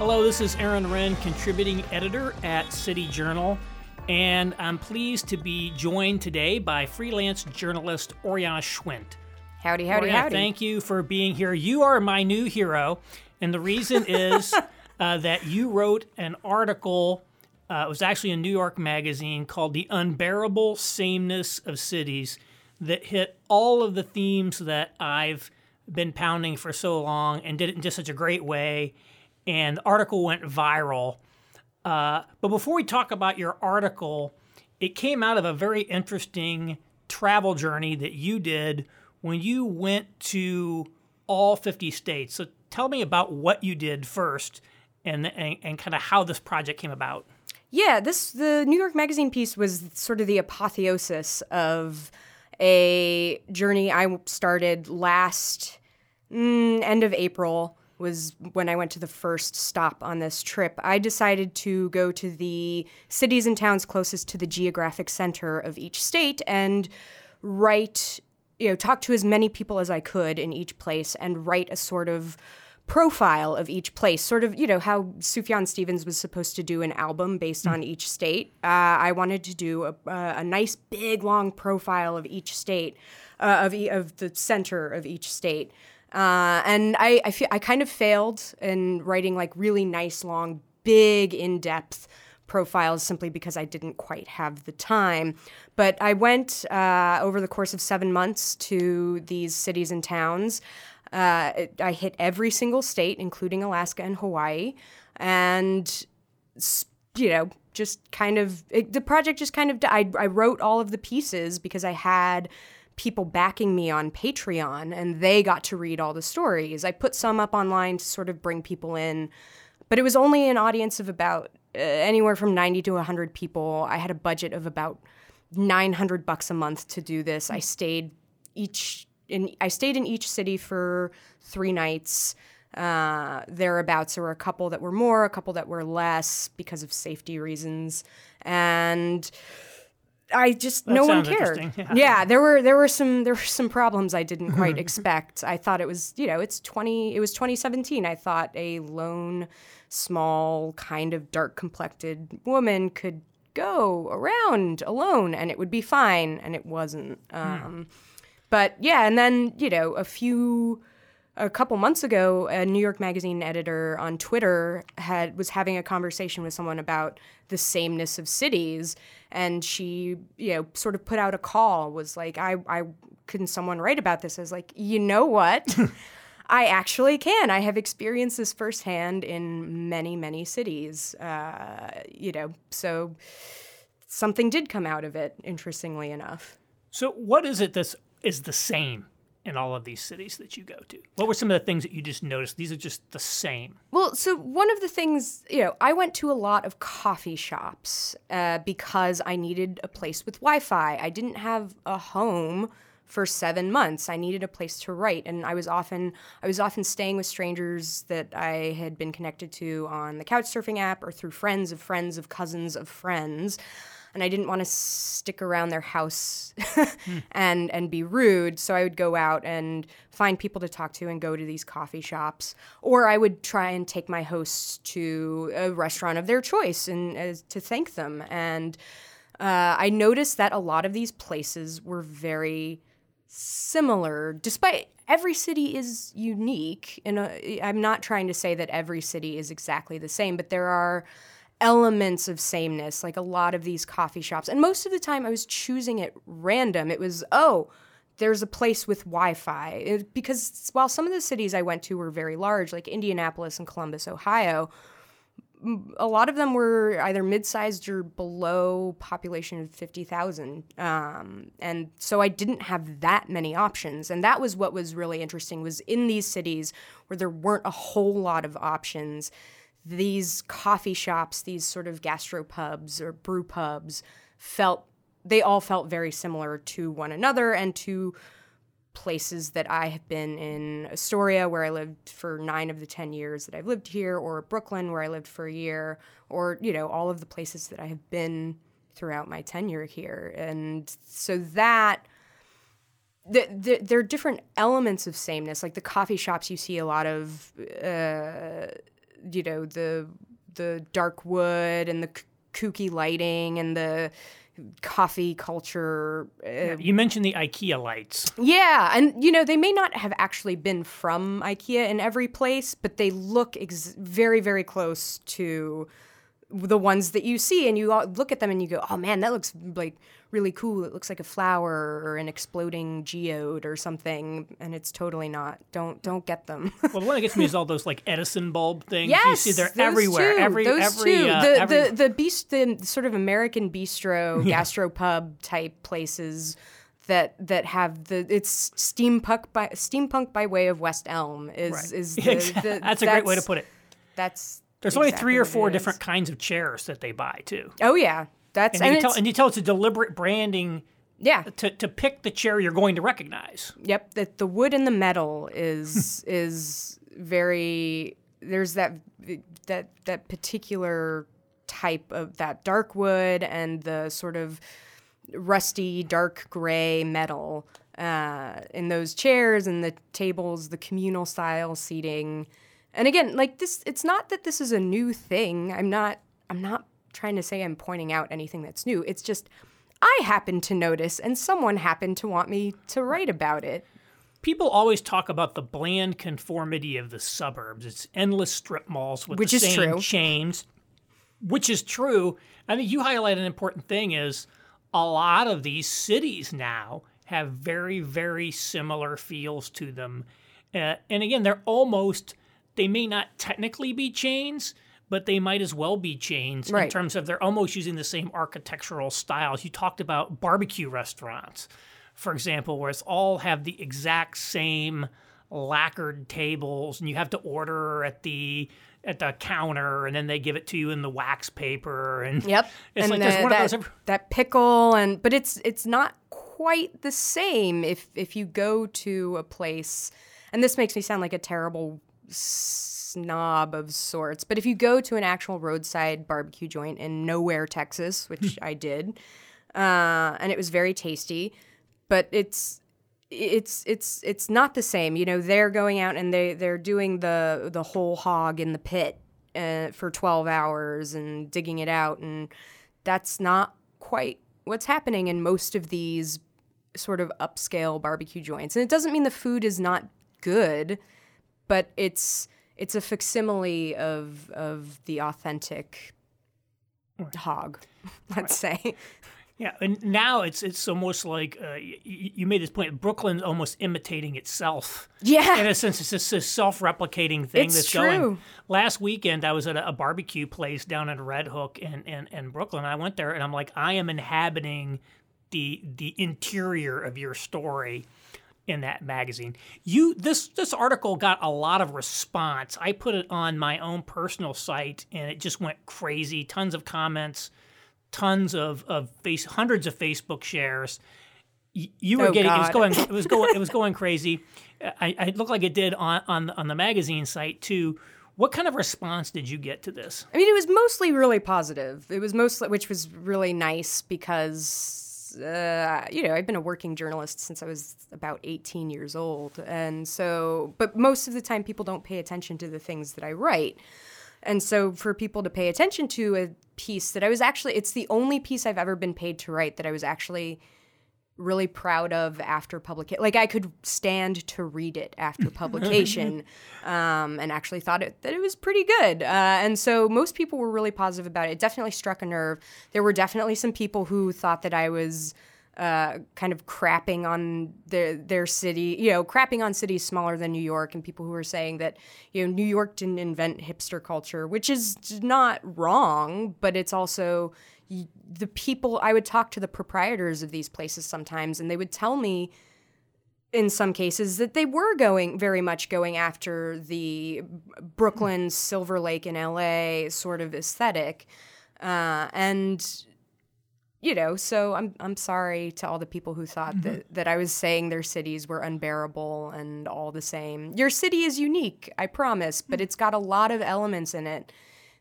Hello, this is Aaron Renn, contributing editor at City Journal, and I'm pleased to be joined today by freelance journalist Oriana Schwindt. Howdy, howdy, Oriana, howdy. Thank you for being here. You are my new hero, and the reason is uh, that you wrote an article. Uh, it was actually a New York magazine called "The Unbearable Sameness of Cities," that hit all of the themes that I've been pounding for so long, and did it in just such a great way. And the article went viral. Uh, but before we talk about your article, it came out of a very interesting travel journey that you did when you went to all 50 states. So tell me about what you did first and, and, and kind of how this project came about. Yeah, this the New York Magazine piece was sort of the apotheosis of a journey I started last mm, end of April was when I went to the first stop on this trip. I decided to go to the cities and towns closest to the geographic center of each state and write, you know, talk to as many people as I could in each place and write a sort of profile of each place, sort of, you know, how Sufjan Stevens was supposed to do an album based on each state. Uh, I wanted to do a, a, nice, big, long profile of each state, uh, of, e- of the center of each state. Uh, and I, I, feel, I kind of failed in writing like really nice, long, big, in depth profiles simply because I didn't quite have the time. But I went uh, over the course of seven months to these cities and towns. Uh, I hit every single state, including Alaska and Hawaii. And, you know, just kind of, it, the project just kind of, I, I wrote all of the pieces because I had people backing me on Patreon and they got to read all the stories. I put some up online to sort of bring people in, but it was only an audience of about uh, anywhere from 90 to 100 people. I had a budget of about 900 bucks a month to do this. I stayed each in I stayed in each city for 3 nights. Uh, thereabouts there were a couple that were more, a couple that were less because of safety reasons. And I just That no one cared. Yeah. Yeah. there were there were some there were some problems I didn't quite expect. I thought it was you know it's twenty it was twenty seventeen. I thought a lone, small, kind of dark complected woman could go around alone and it would be fine, and it wasn't. Um, But yeah, and then you know a few a couple months ago, a New York Magazine editor on Twitter had was having a conversation with someone about the sameness of cities, and she, you know, sort of put out a call. Was like, I, I couldn't someone write about this? I was like, you know what? I actually can. I have experienced this firsthand in many, many cities. Uh, you know, so something did come out of it. Interestingly enough. So, what is it that is the same in all of these cities that you go to? What were some of the things that you just noticed? These are just the same. Well, so one of the things, you know, I went to a lot of coffee shops uh, because I needed a place with Wi Fi. I didn't have a home for seven months. I needed a place to write, and I was often I was often staying with strangers that I had been connected to on the couchsurfing app or through friends of friends of cousins of friends. And I didn't want to stick around their house and and be rude, so I would go out and find people to talk to and go to these coffee shops, or I would try and take my hosts to a restaurant of their choice and uh, to thank them. And uh, I noticed that a lot of these places were very similar, despite every city is unique. And I'm not trying to say that every city is exactly the same, but there are elements of sameness, like a lot of these coffee shops. And most of the time, I was choosing it random. It was, oh, there's a place with Wi Fi. Because while some of the cities I went to were very large, like Indianapolis and Columbus, Ohio, a lot of them were either mid-sized or below population of 50,000. Um, and so I didn't have that many options. And that was what was really interesting was in these cities where there weren't a whole lot of options, these coffee shops, these sort of gastropubs or brew pubs felt they all felt very similar to one another and to places that I have been in Astoria, where I lived for nine of the 10 years that I've lived here, or Brooklyn, where I lived for a year, or, you know, all of the places that I have been throughout my tenure here. And so that. The, the, there are different elements of sameness. Like the coffee shops, you see a lot of uh, you know the the dark wood and the k- kooky lighting and the coffee culture. Uh, You mentioned the IKEA lights. yeah, and you know they may not have actually been from IKEA in every place, but they look ex- very very close to the ones that you see and you all look at them and you go, "Oh man, that looks like really cool. It looks like a flower or an exploding geode or something." And it's totally not. Don't don't get them. Well, the one that gets me is all those like Edison bulb things. yes, you see they're everywhere. Too, Every those every, two. uh, the, every- the the beast the sort of American bistro gastropub type places that that have the it's steampunk by steampunk by way of West Elm is Right. is the, the, that's a great way to put it. That's There's only three or four different kinds of chairs that they buy too. Oh yeah, that's And, and, you tell, it's, and you tell it's a deliberate branding yeah. to, to pick the chair you're going to recognize. Yep, that the wood and the metal is is very there's that that that particular type of that dark wood and the sort of rusty dark gray metal uh, in those chairs and the tables, the communal style seating. And again, like this it's not that this is a new thing. I'm not I'm not trying to say I'm pointing out anything that's new. It's just I happened to notice and someone happened to want me to write about it. People always talk about the bland conformity of the suburbs. It's endless strip malls with Which the is same true. chains, which is true. I think you highlight an important thing is a lot of these cities now have very, very similar feels to them. Uh, and again, they're almost, they may not technically be chains, but they might as well be chains in terms of they're almost using the same architectural styles. You talked about barbecue restaurants, for example, where it's all have the exact same lacquered tables, and you have to order at the at the counter, and then they give it to you in the wax paper. And Yep. it's and like the- one that, of those. Every, that pickle and but it's it's not quite the same if if you go to a place and this makes me sound like a terrible snob of sorts, but if you go to an actual roadside barbecue joint in Nowhere, Texas, which I did, uh, and it was very tasty, but it's it's it's it's not the same. You know, they're going out and they they're doing the the whole hog in the pit uh, for 12 hours and digging it out and that's not quite what's happening in most of these sort of upscale barbecue joints. And it doesn't mean the food is not good, but it's it's a facsimile of of the authentic hog, let's say. yeah, and now it's it's almost like uh, y- y- you made this point. Brooklyn's almost imitating itself. Yeah. in a sense, it's just this self-replicating thing It's that's true. going. Last weekend, I was at a, a barbecue place down in Red Hook in, in, in Brooklyn. I went there, and I'm like, I am inhabiting the the interior of your story in that magazine. You this this article got a lot of response. I put it on my own personal site, and it just went crazy. Tons of comments, tons of of face, hundreds of Facebook shares you were Oh, getting it was going it was going it was going crazy. I, I looked like it did on on on the magazine site too. What kind of response did you get to this? I mean, it was mostly really positive. It was mostly, which was really nice because, uh, you know, I've been a working journalist since I was about 18 years old. And so, but most of the time people don't pay attention to the things that I write. And so for people to pay attention to a piece that I was actually, it's the only piece I've ever been paid to write that I was actually really proud of after publication. Like I could stand to read it after publication, um, and actually thought it that it was pretty good. Uh, and so most people were really positive about it. It definitely struck a nerve. There were definitely some people who thought that I was. Uh, kind of crapping on their their city, you know, crapping on cities smaller than New York, and people who were saying that you know New York didn't invent hipster culture, which is not wrong, but it's also the people. I would talk to the proprietors of these places sometimes, and they would tell me in some cases that they were going very much going after the Brooklyn, hmm. Silver Lake in LA sort of aesthetic. Uh, and you know, so I'm I'm sorry to all the people who thought mm-hmm. that, that I was saying their cities were unbearable and all the same. Your city is unique, I promise, but hmm. it's got a lot of elements in it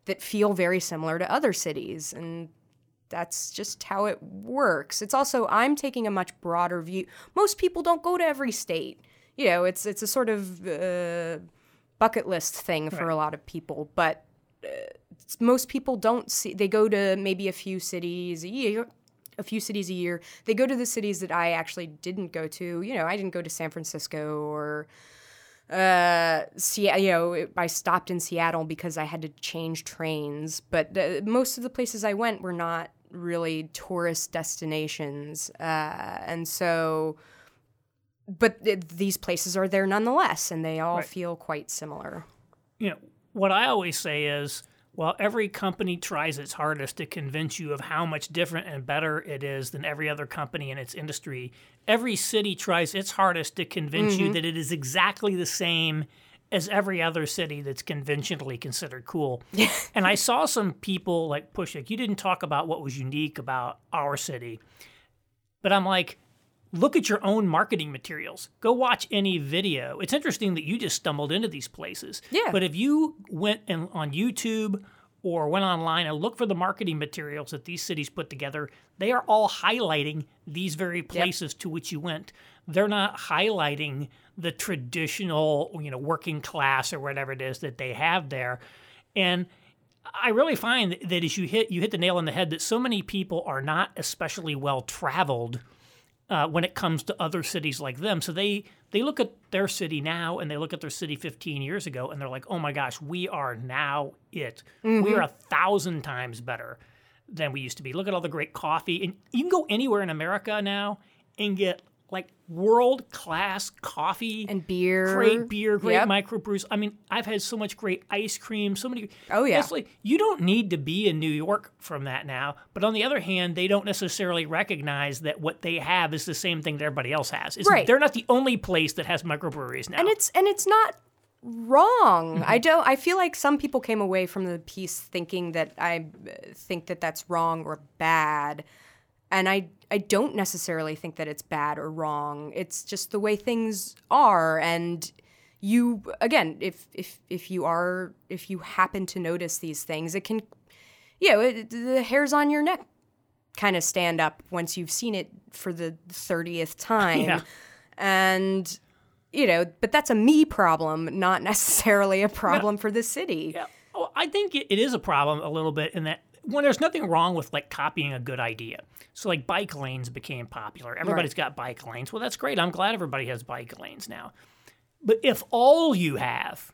that feel very similar to other cities and that's just how it works. It's also I'm taking a much broader view. Most people don't go to every state. You know, it's it's a sort of uh, bucket list thing for a lot of people, but uh, most people don't see. They go to maybe a few cities a year. A few cities a year. They go to the cities that I actually didn't go to. You know, I didn't go to San Francisco or uh Seattle, you know, I stopped in Seattle because I had to change trains, but most of the places I went were not really tourist destinations. Uh, and so but th- these places are there nonetheless and they all Right. feel quite similar. you know, what I always say is, while every company tries its hardest to convince you of how much different and better it is than every other company in its industry, every city tries its hardest to convince you that it is exactly the same as every other city that's conventionally considered cool. and I saw some people like push like you didn't talk about what was unique about our city. But I'm like, look at your own marketing materials. Go watch any video. It's interesting that you just stumbled into these places. Yeah. But if you went and on YouTube or went online and looked for the marketing materials that these cities put together, they are all highlighting these very places to which you went. They're not highlighting the traditional, you know, working class or whatever it is that they have there. And I really find that as you hit you hit the nail on the head that so many people are not especially well traveled uh, when it comes to other cities like them. So they they look at their city now and they look at their city 15 years ago and they're like, oh my gosh, we are now it. We are a thousand times better than we used to be. Look at all the great coffee, and you can go anywhere in America now and get like world class coffee And beer. great beer, great Yep. microbrews. I mean, I've had so much great ice cream, so many. Oh, yeah. It's like you don't need to be in New York from that now. But on the other hand, they don't necessarily recognize that what they have is the same thing that everybody else has. It's, Right. They're not the only place that has microbreweries now. and it's and it's not wrong. Mm-hmm. I don't. I feel like some people came away from the piece thinking that I think that that's wrong or bad, and I I don't necessarily think that it's bad or wrong. It's just the way things are, and you again, if if if you are if you happen to notice these things, it can, you know, it, the hairs on your neck kind of stand up once you've seen it for the thirtieth time, Yeah. and you know, but that's a me problem, not necessarily a problem for the city. Yeah. Well, I think it is a problem a little bit in that when there's nothing wrong with like copying a good idea. So like bike lanes became popular. Everybody's got bike lanes. Well, that's great. I'm glad everybody has bike lanes now. But if all you have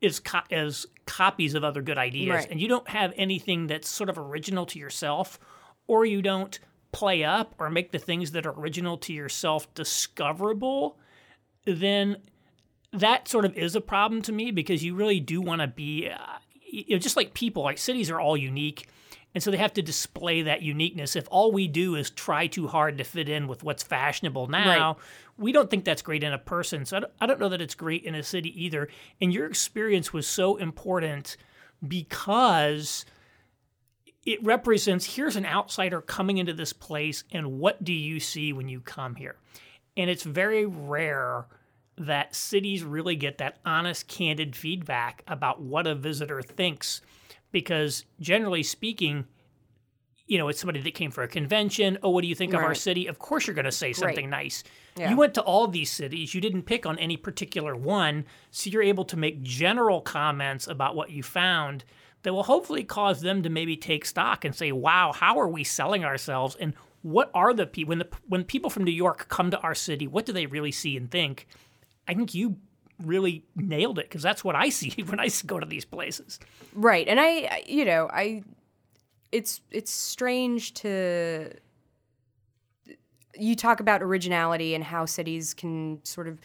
is co- is copies of other good ideas Right. and you don't have anything that's sort of original to yourself or you don't play up or make the things that are original to yourself discoverable, then that sort of is a problem to me because you really do want to be, uh, you know, just like people, like cities are all unique. And so they have to display that uniqueness. If all we do is try too hard to fit in with what's fashionable now, we don't think that's great in a person. So I don't, I don't know that it's great in a city either. And your experience was so important because it represents here's an outsider coming into this place, and what do you see when you come here? And it's very rare that cities really get that honest, candid feedback about what a visitor thinks. Because generally speaking, you know, it's somebody that came for a convention. Oh, what do you think of our city? Of course, you're going to say something nice. Yeah. You went to all these cities. You didn't pick on any particular one. So you're able to make general comments about what you found that will hopefully cause them to maybe take stock and say, wow, how are we selling ourselves? And what are the people, when, the, when people from New York come to our city, what do they really see and think? I think you really nailed it because that's what I see when I go to these places. Right. And I, you know, I it's it's strange to you talk about originality and how cities can sort of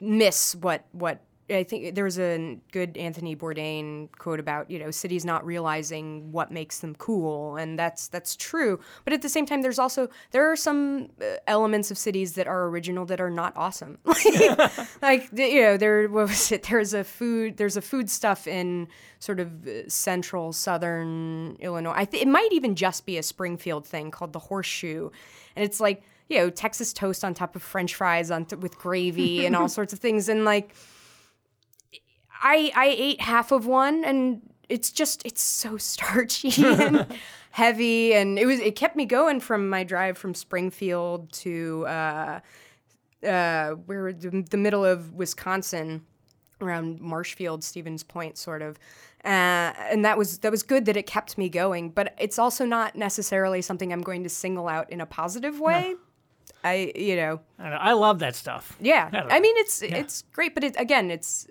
miss what what I think there was a good Anthony Bourdain quote about you know cities not realizing what makes them cool, and that's that's true. But at the same time, there's also there are some uh, elements of cities that are original that are not awesome. like you know there what was it? There's a food there's a food stuff in sort of uh, central southern Illinois. I th- it might even just be a Springfield thing called the horseshoe, and it's like you know Texas toast on top of French fries on t- with gravy and all sorts of things, and like. I I ate half of one and it's just it's so starchy and heavy and it was it kept me going from my drive from Springfield to uh uh where the, the middle of Wisconsin around Marshfield, Stevens Point, sort of, uh, and that was that was good that it kept me going. But it's also not necessarily something I'm going to single out in a positive way. I you know I, know, I love that stuff. yeah. I I mean, it's it's great, but it, again, it's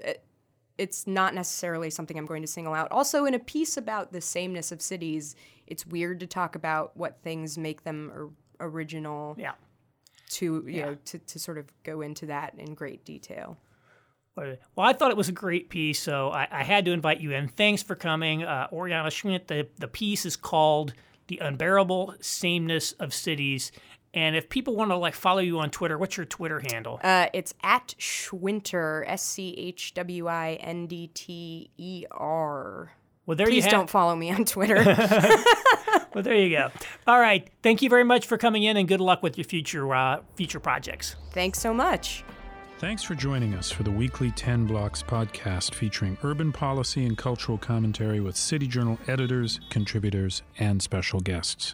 it's not necessarily something I'm going to single out. Also, in a piece about the sameness of cities, it's weird to talk about what things make them or, original. Yeah. To you know, to, to sort of go into that in great detail. Well, I thought it was a great piece, so I, I had to invite you in. Thanks for coming, uh, Oriana Schwindt. The, the piece is called "The Unbearable Sameness of Cities." And if people want to like follow you on Twitter, what's your Twitter handle? Uh, it's at Schwindter, S C H W I N D T E R. well, there Please you have. don't follow me on Twitter. Well, there you go. All right. Thank you very much for coming in, and good luck with your future uh, future projects. Thanks so much. Thanks for joining us for the weekly 10 Blocks podcast featuring urban policy and cultural commentary with City Journal editors, contributors, and special guests.